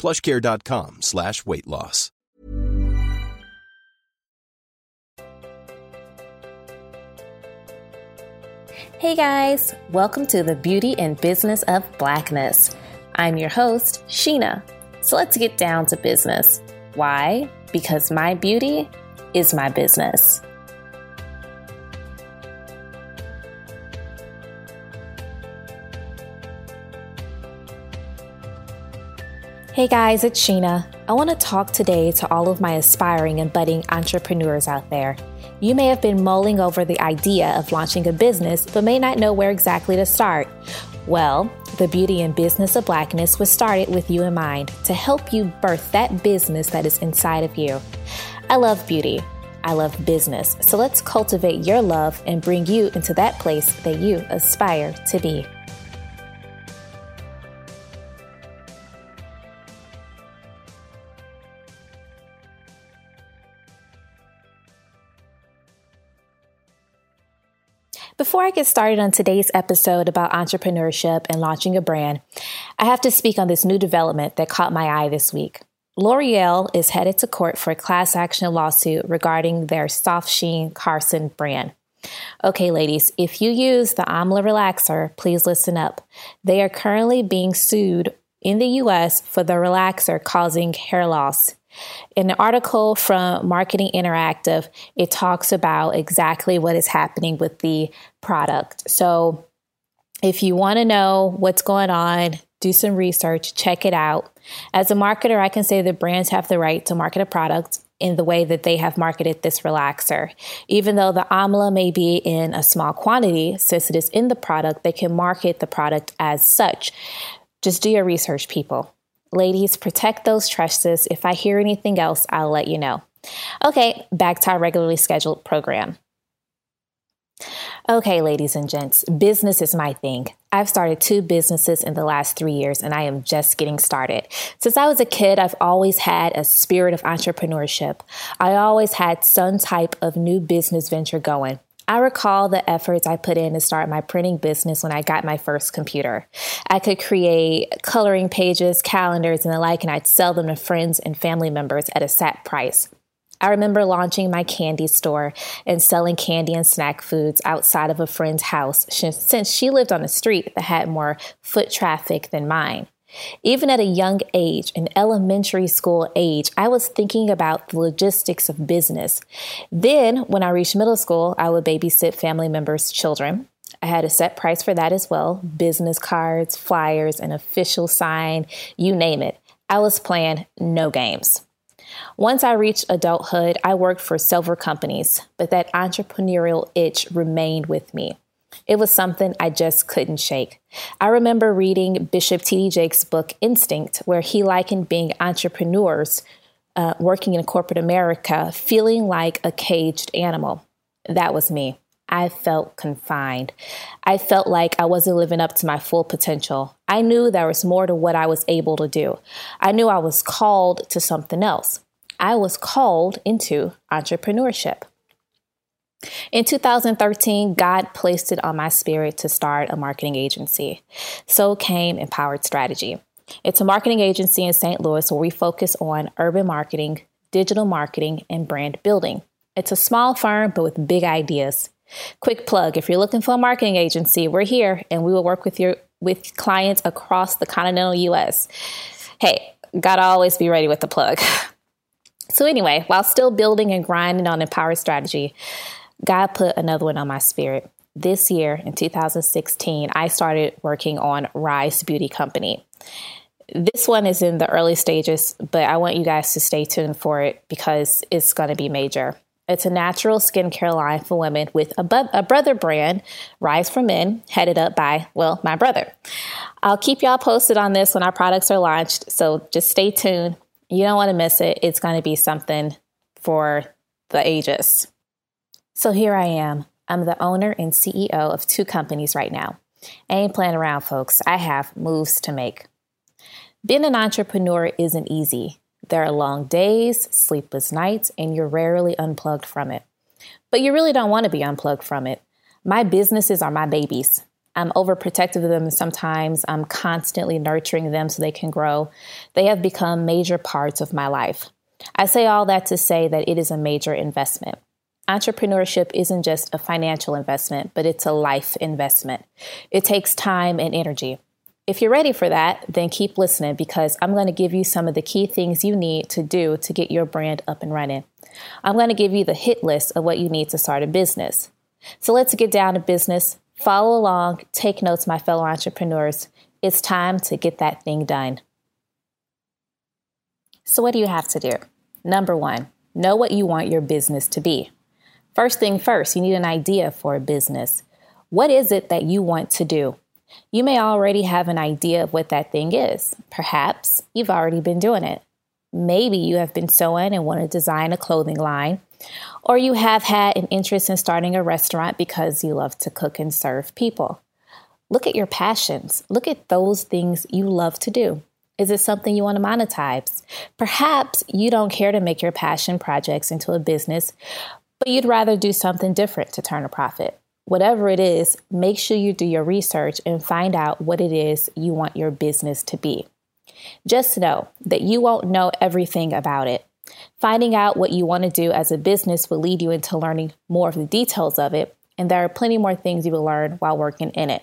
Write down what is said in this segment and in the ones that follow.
plushcare.com slash weight loss. Hey guys, welcome to the Beauty and Business of Blackness. I'm your host, Sheena. So let's get down to business. Why? Because my beauty is my business. Hey guys, it's Sheena. I want to talk today to all of my aspiring and budding entrepreneurs out there. You may have been mulling over the idea of launching a business, but may not know where exactly to start. Well, the Beauty and Business of Blackness was started with you in mind to help you birth that business that is inside of you. I love beauty. I love business. So let's cultivate your love and bring you into that place that you aspire to be. Before I get started on today's episode about entrepreneurship and launching a brand, I have to speak on this new development that caught my eye this week. L'Oreal is headed to court for a class action lawsuit regarding their Soft Sheen Carson brand. Okay, ladies, if you use the Amla relaxer, please listen up. They are currently being sued in the US for the relaxer causing hair loss. In an article from Marketing Interactive, it talks about exactly what is happening with the product. So, if you want to know what's going on, do some research, check it out. As a marketer, I can say that brands have the right to market a product in the way that they have marketed this relaxer. Even though the amla may be in a small quantity, since it is in the product, they can market the product as such. Just do your research, people. Ladies, protect those tresses. If I hear anything else, I'll let you know. Okay, back to our regularly scheduled program. Okay, ladies and gents, business is my thing. I've started two businesses in the last three years and I am just getting started. Since I was a kid, I've always had a spirit of entrepreneurship. I always had some type of new business venture going. I recall the efforts I put in to start my printing business when I got my first computer. I could create coloring pages, calendars, and the like, and I'd sell them to friends and family members at a set price. I remember launching my candy store and selling candy and snack foods outside of a friend's house since she lived on a street that had more foot traffic than mine. Even at a young age, an elementary school age, I was thinking about the logistics of business. Then, when I reached middle school, I would babysit family members' children. I had a set price for that as well business cards, flyers, an official sign, you name it. I was playing no games. Once I reached adulthood, I worked for several companies, but that entrepreneurial itch remained with me. It was something I just couldn't shake. I remember reading Bishop T.D. Jakes' book Instinct, where he likened being entrepreneurs uh, working in corporate America feeling like a caged animal. That was me. I felt confined. I felt like I wasn't living up to my full potential. I knew there was more to what I was able to do. I knew I was called to something else. I was called into entrepreneurship. In 2013, God placed it on my spirit to start a marketing agency. So came Empowered Strategy. It's a marketing agency in St. Louis where we focus on urban marketing, digital marketing, and brand building. It's a small firm, but with big ideas. Quick plug if you're looking for a marketing agency, we're here and we will work with your with clients across the continental US. Hey, gotta always be ready with the plug. So, anyway, while still building and grinding on Empower Strategy, God put another one on my spirit. This year in 2016, I started working on Rise Beauty Company. This one is in the early stages, but I want you guys to stay tuned for it because it's going to be major. It's a natural skincare line for women with a, bu- a brother brand, Rise for Men, headed up by, well, my brother. I'll keep y'all posted on this when our products are launched, so just stay tuned. You don't want to miss it. It's going to be something for the ages. So here I am. I'm the owner and CEO of two companies right now. I ain't playing around, folks. I have moves to make. Being an entrepreneur isn't easy. There are long days, sleepless nights, and you're rarely unplugged from it. But you really don't want to be unplugged from it. My businesses are my babies. I'm overprotective of them sometimes. I'm constantly nurturing them so they can grow. They have become major parts of my life. I say all that to say that it is a major investment. Entrepreneurship isn't just a financial investment, but it's a life investment. It takes time and energy. If you're ready for that, then keep listening because I'm going to give you some of the key things you need to do to get your brand up and running. I'm going to give you the hit list of what you need to start a business. So let's get down to business. Follow along, take notes, my fellow entrepreneurs. It's time to get that thing done. So, what do you have to do? Number one, know what you want your business to be. First thing first, you need an idea for a business. What is it that you want to do? You may already have an idea of what that thing is. Perhaps you've already been doing it. Maybe you have been sewing and want to design a clothing line, or you have had an interest in starting a restaurant because you love to cook and serve people. Look at your passions. Look at those things you love to do. Is it something you want to monetize? Perhaps you don't care to make your passion projects into a business, but you'd rather do something different to turn a profit. Whatever it is, make sure you do your research and find out what it is you want your business to be. Just know that you won't know everything about it. Finding out what you want to do as a business will lead you into learning more of the details of it, and there are plenty more things you will learn while working in it.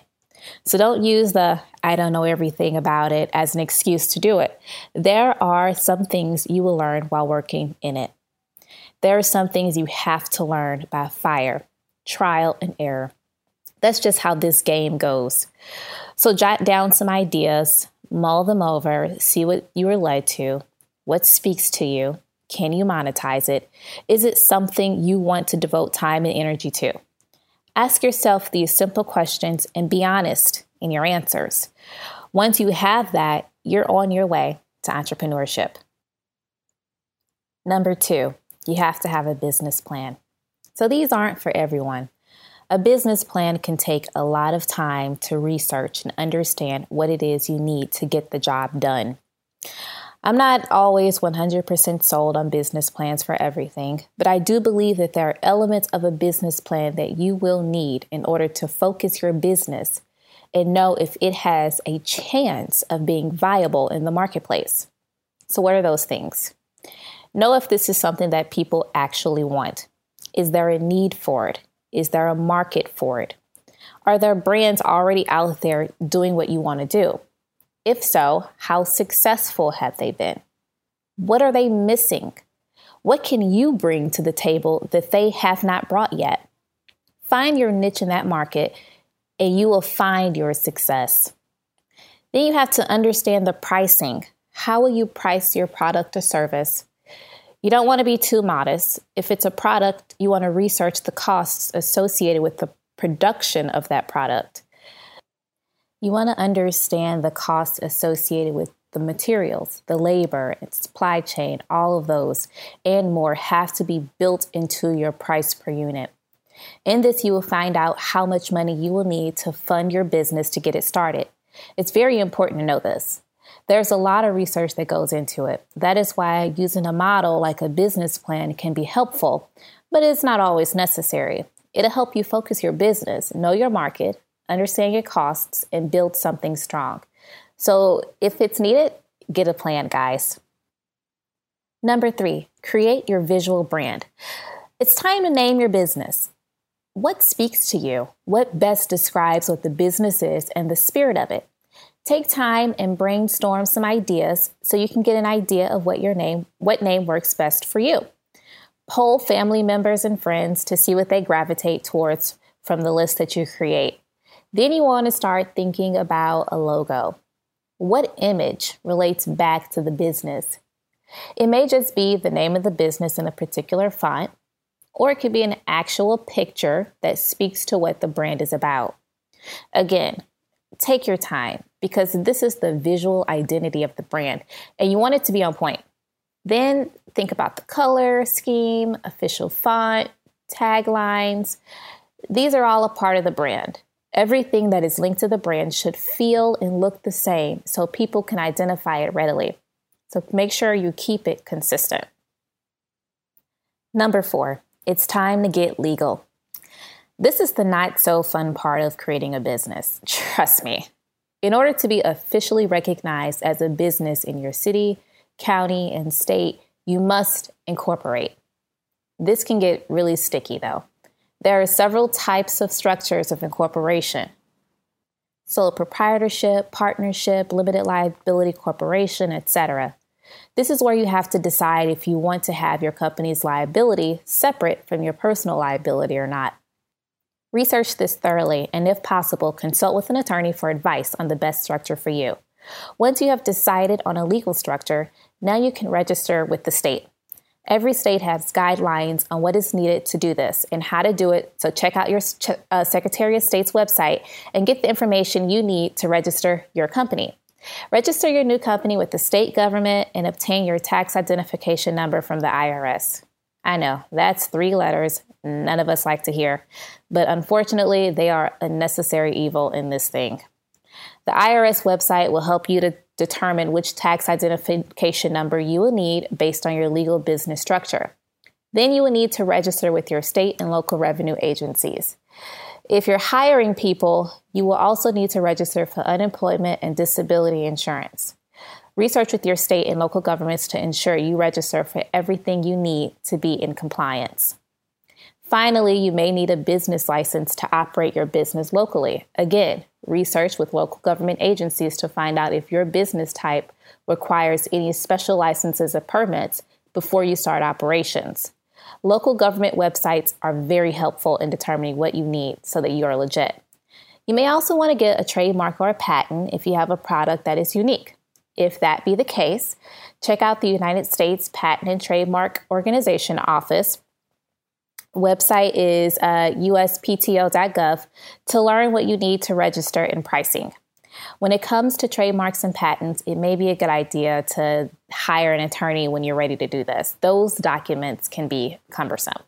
So don't use the I don't know everything about it as an excuse to do it. There are some things you will learn while working in it. There are some things you have to learn by fire trial and error. That's just how this game goes. So jot down some ideas, mull them over, see what you were led to, what speaks to you, can you monetize it? Is it something you want to devote time and energy to? Ask yourself these simple questions and be honest in your answers. Once you have that, you're on your way to entrepreneurship. Number two, you have to have a business plan. So these aren't for everyone. A business plan can take a lot of time to research and understand what it is you need to get the job done. I'm not always 100% sold on business plans for everything, but I do believe that there are elements of a business plan that you will need in order to focus your business and know if it has a chance of being viable in the marketplace. So, what are those things? Know if this is something that people actually want. Is there a need for it? Is there a market for it? Are there brands already out there doing what you want to do? If so, how successful have they been? What are they missing? What can you bring to the table that they have not brought yet? Find your niche in that market and you will find your success. Then you have to understand the pricing. How will you price your product or service? You don't want to be too modest. If it's a product, you want to research the costs associated with the production of that product. You want to understand the costs associated with the materials, the labor, and supply chain, all of those and more have to be built into your price per unit. In this, you will find out how much money you will need to fund your business to get it started. It's very important to know this. There's a lot of research that goes into it. That is why using a model like a business plan can be helpful, but it's not always necessary. It'll help you focus your business, know your market, understand your costs, and build something strong. So if it's needed, get a plan, guys. Number three, create your visual brand. It's time to name your business. What speaks to you? What best describes what the business is and the spirit of it? Take time and brainstorm some ideas so you can get an idea of what your name what name works best for you. Poll family members and friends to see what they gravitate towards from the list that you create. Then you want to start thinking about a logo. What image relates back to the business? It may just be the name of the business in a particular font, or it could be an actual picture that speaks to what the brand is about. Again, take your time because this is the visual identity of the brand and you want it to be on point. Then think about the color scheme, official font, taglines. These are all a part of the brand. Everything that is linked to the brand should feel and look the same so people can identify it readily. So make sure you keep it consistent. Number four, it's time to get legal. This is the not so fun part of creating a business. Trust me. In order to be officially recognized as a business in your city, county, and state, you must incorporate. This can get really sticky though. There are several types of structures of incorporation. Sole proprietorship, partnership, limited liability corporation, etc. This is where you have to decide if you want to have your company's liability separate from your personal liability or not. Research this thoroughly and, if possible, consult with an attorney for advice on the best structure for you. Once you have decided on a legal structure, now you can register with the state. Every state has guidelines on what is needed to do this and how to do it. So check out your uh, Secretary of State's website and get the information you need to register your company. Register your new company with the state government and obtain your tax identification number from the IRS. I know, that's three letters none of us like to hear, but unfortunately, they are a necessary evil in this thing. The IRS website will help you to determine which tax identification number you will need based on your legal business structure. Then you will need to register with your state and local revenue agencies. If you're hiring people, you will also need to register for unemployment and disability insurance. Research with your state and local governments to ensure you register for everything you need to be in compliance. Finally, you may need a business license to operate your business locally. Again, research with local government agencies to find out if your business type requires any special licenses or permits before you start operations. Local government websites are very helpful in determining what you need so that you are legit. You may also want to get a trademark or a patent if you have a product that is unique. If that be the case, check out the United States Patent and Trademark Organization office. Website is uh, uspto.gov to learn what you need to register and pricing. When it comes to trademarks and patents, it may be a good idea to hire an attorney when you're ready to do this. Those documents can be cumbersome.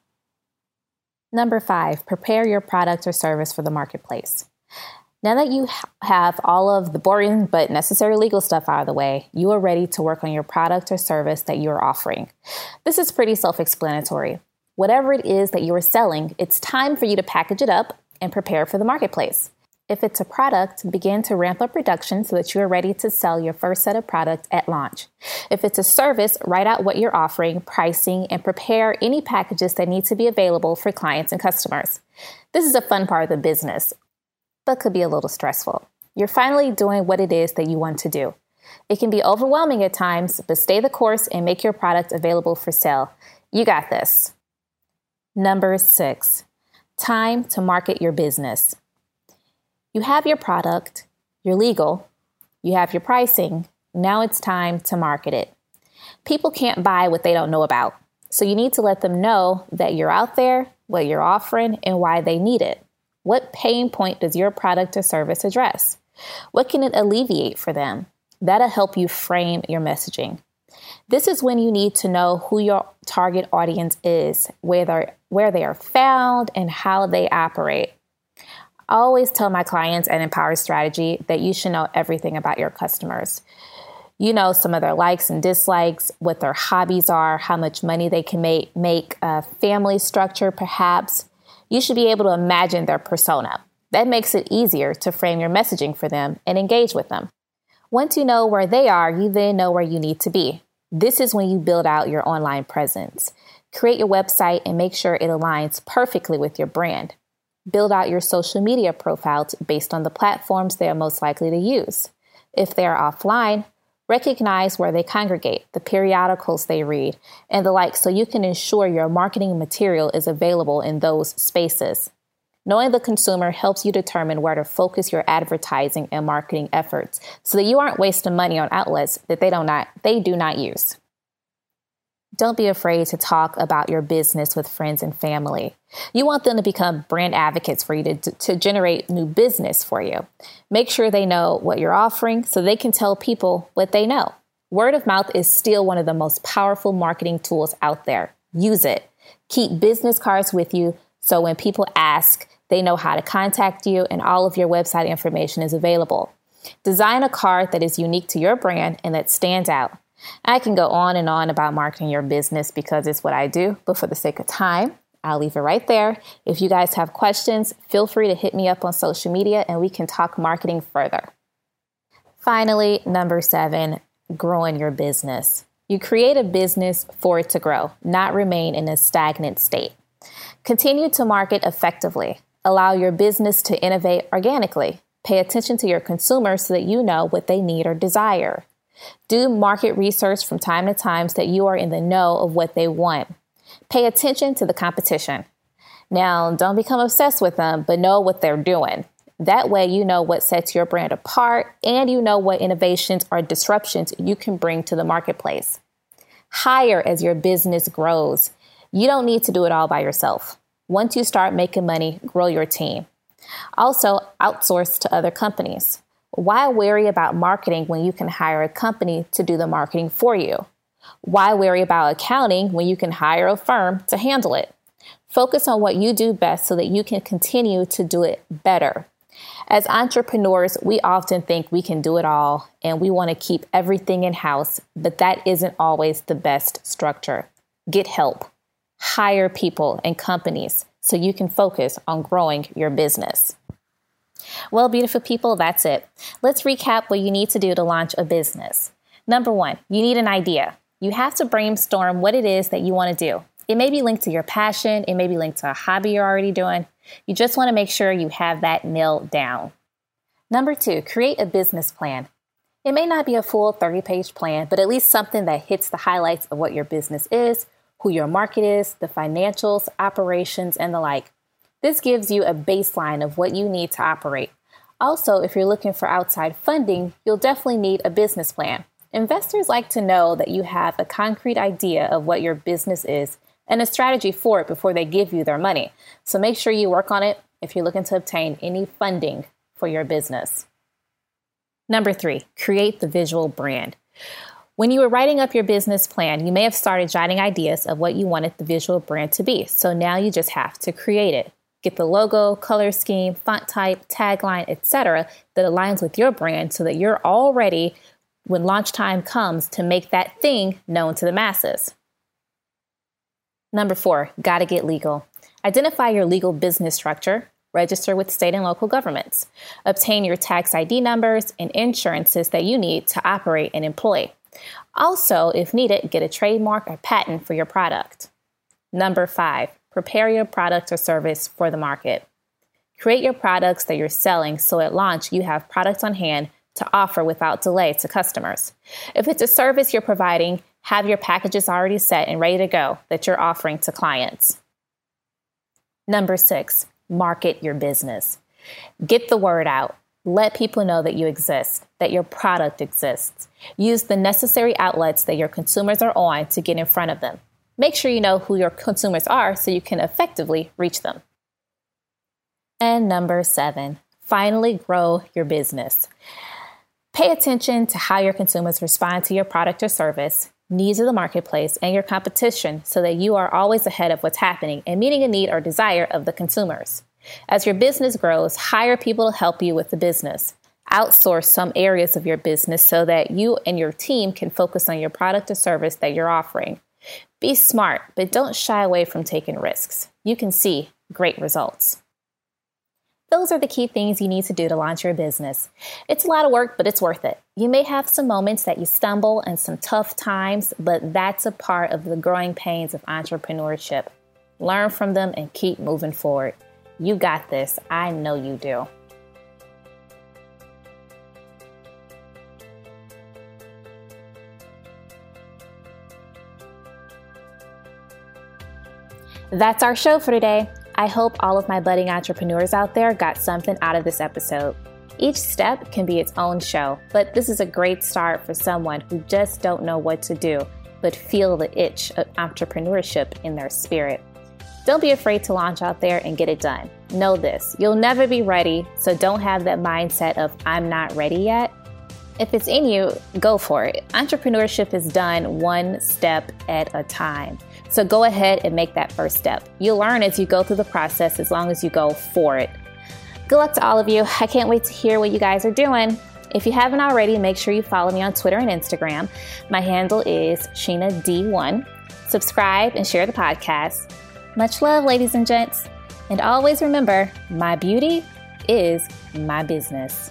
Number five, prepare your product or service for the marketplace. Now that you have all of the boring but necessary legal stuff out of the way, you are ready to work on your product or service that you are offering. This is pretty self explanatory. Whatever it is that you are selling, it's time for you to package it up and prepare for the marketplace. If it's a product, begin to ramp up production so that you are ready to sell your first set of products at launch. If it's a service, write out what you're offering, pricing, and prepare any packages that need to be available for clients and customers. This is a fun part of the business, but could be a little stressful. You're finally doing what it is that you want to do. It can be overwhelming at times, but stay the course and make your product available for sale. You got this. Number six, time to market your business. You have your product, you're legal, you have your pricing. Now it's time to market it. People can't buy what they don't know about. So you need to let them know that you're out there, what you're offering, and why they need it. What pain point does your product or service address? What can it alleviate for them? That'll help you frame your messaging. This is when you need to know who your target audience is, where, they're, where they are found, and how they operate. I always tell my clients at Empower Strategy that you should know everything about your customers. You know some of their likes and dislikes, what their hobbies are, how much money they can make, make a family structure, perhaps. You should be able to imagine their persona. That makes it easier to frame your messaging for them and engage with them. Once you know where they are, you then know where you need to be. This is when you build out your online presence. Create your website and make sure it aligns perfectly with your brand. Build out your social media profiles based on the platforms they are most likely to use. If they are offline, recognize where they congregate, the periodicals they read, and the like so you can ensure your marketing material is available in those spaces. Knowing the consumer helps you determine where to focus your advertising and marketing efforts so that you aren't wasting money on outlets that they, don't not, they do not use. Don't be afraid to talk about your business with friends and family. You want them to become brand advocates for you to, to generate new business for you. Make sure they know what you're offering so they can tell people what they know. Word of mouth is still one of the most powerful marketing tools out there. Use it. Keep business cards with you so when people ask, they know how to contact you and all of your website information is available. Design a card that is unique to your brand and that stands out. I can go on and on about marketing your business because it's what I do, but for the sake of time, I'll leave it right there. If you guys have questions, feel free to hit me up on social media and we can talk marketing further. Finally, number seven, growing your business. You create a business for it to grow, not remain in a stagnant state. Continue to market effectively. Allow your business to innovate organically. Pay attention to your consumers so that you know what they need or desire. Do market research from time to time so that you are in the know of what they want. Pay attention to the competition. Now, don't become obsessed with them, but know what they're doing. That way, you know what sets your brand apart and you know what innovations or disruptions you can bring to the marketplace. Hire as your business grows. You don't need to do it all by yourself. Once you start making money, grow your team. Also, outsource to other companies. Why worry about marketing when you can hire a company to do the marketing for you? Why worry about accounting when you can hire a firm to handle it? Focus on what you do best so that you can continue to do it better. As entrepreneurs, we often think we can do it all and we want to keep everything in house, but that isn't always the best structure. Get help, hire people and companies so you can focus on growing your business. Well, beautiful people, that's it. Let's recap what you need to do to launch a business. Number one, you need an idea. You have to brainstorm what it is that you want to do. It may be linked to your passion, it may be linked to a hobby you're already doing. You just want to make sure you have that nailed down. Number two, create a business plan. It may not be a full 30 page plan, but at least something that hits the highlights of what your business is, who your market is, the financials, operations, and the like. This gives you a baseline of what you need to operate. Also, if you're looking for outside funding, you'll definitely need a business plan. Investors like to know that you have a concrete idea of what your business is and a strategy for it before they give you their money. So make sure you work on it if you're looking to obtain any funding for your business. Number three, create the visual brand. When you were writing up your business plan, you may have started jotting ideas of what you wanted the visual brand to be. So now you just have to create it. Get the logo, color scheme, font type, tagline, etc. that aligns with your brand so that you're all ready when launch time comes to make that thing known to the masses. Number four, gotta get legal. Identify your legal business structure, register with state and local governments, obtain your tax ID numbers and insurances that you need to operate and employ. Also, if needed, get a trademark or patent for your product. Number five, prepare your product or service for the market. Create your products that you're selling so at launch you have products on hand to offer without delay to customers. If it's a service you're providing, have your packages already set and ready to go that you're offering to clients. Number six, market your business. Get the word out. Let people know that you exist, that your product exists. Use the necessary outlets that your consumers are on to get in front of them. Make sure you know who your consumers are so you can effectively reach them. And number seven, finally grow your business. Pay attention to how your consumers respond to your product or service, needs of the marketplace, and your competition so that you are always ahead of what's happening and meeting a need or desire of the consumers. As your business grows, hire people to help you with the business. Outsource some areas of your business so that you and your team can focus on your product or service that you're offering. Be smart, but don't shy away from taking risks. You can see great results. Those are the key things you need to do to launch your business. It's a lot of work, but it's worth it. You may have some moments that you stumble and some tough times, but that's a part of the growing pains of entrepreneurship. Learn from them and keep moving forward. You got this. I know you do. That's our show for today. I hope all of my budding entrepreneurs out there got something out of this episode. Each step can be its own show, but this is a great start for someone who just don't know what to do, but feel the itch of entrepreneurship in their spirit. Don't be afraid to launch out there and get it done. Know this you'll never be ready, so don't have that mindset of, I'm not ready yet. If it's in you, go for it. Entrepreneurship is done one step at a time. So go ahead and make that first step. You'll learn as you go through the process as long as you go for it. Good luck to all of you. I can't wait to hear what you guys are doing. If you haven't already, make sure you follow me on Twitter and Instagram. My handle is Sheena D1. Subscribe and share the podcast. Much love, ladies and gents. And always remember, my beauty is my business.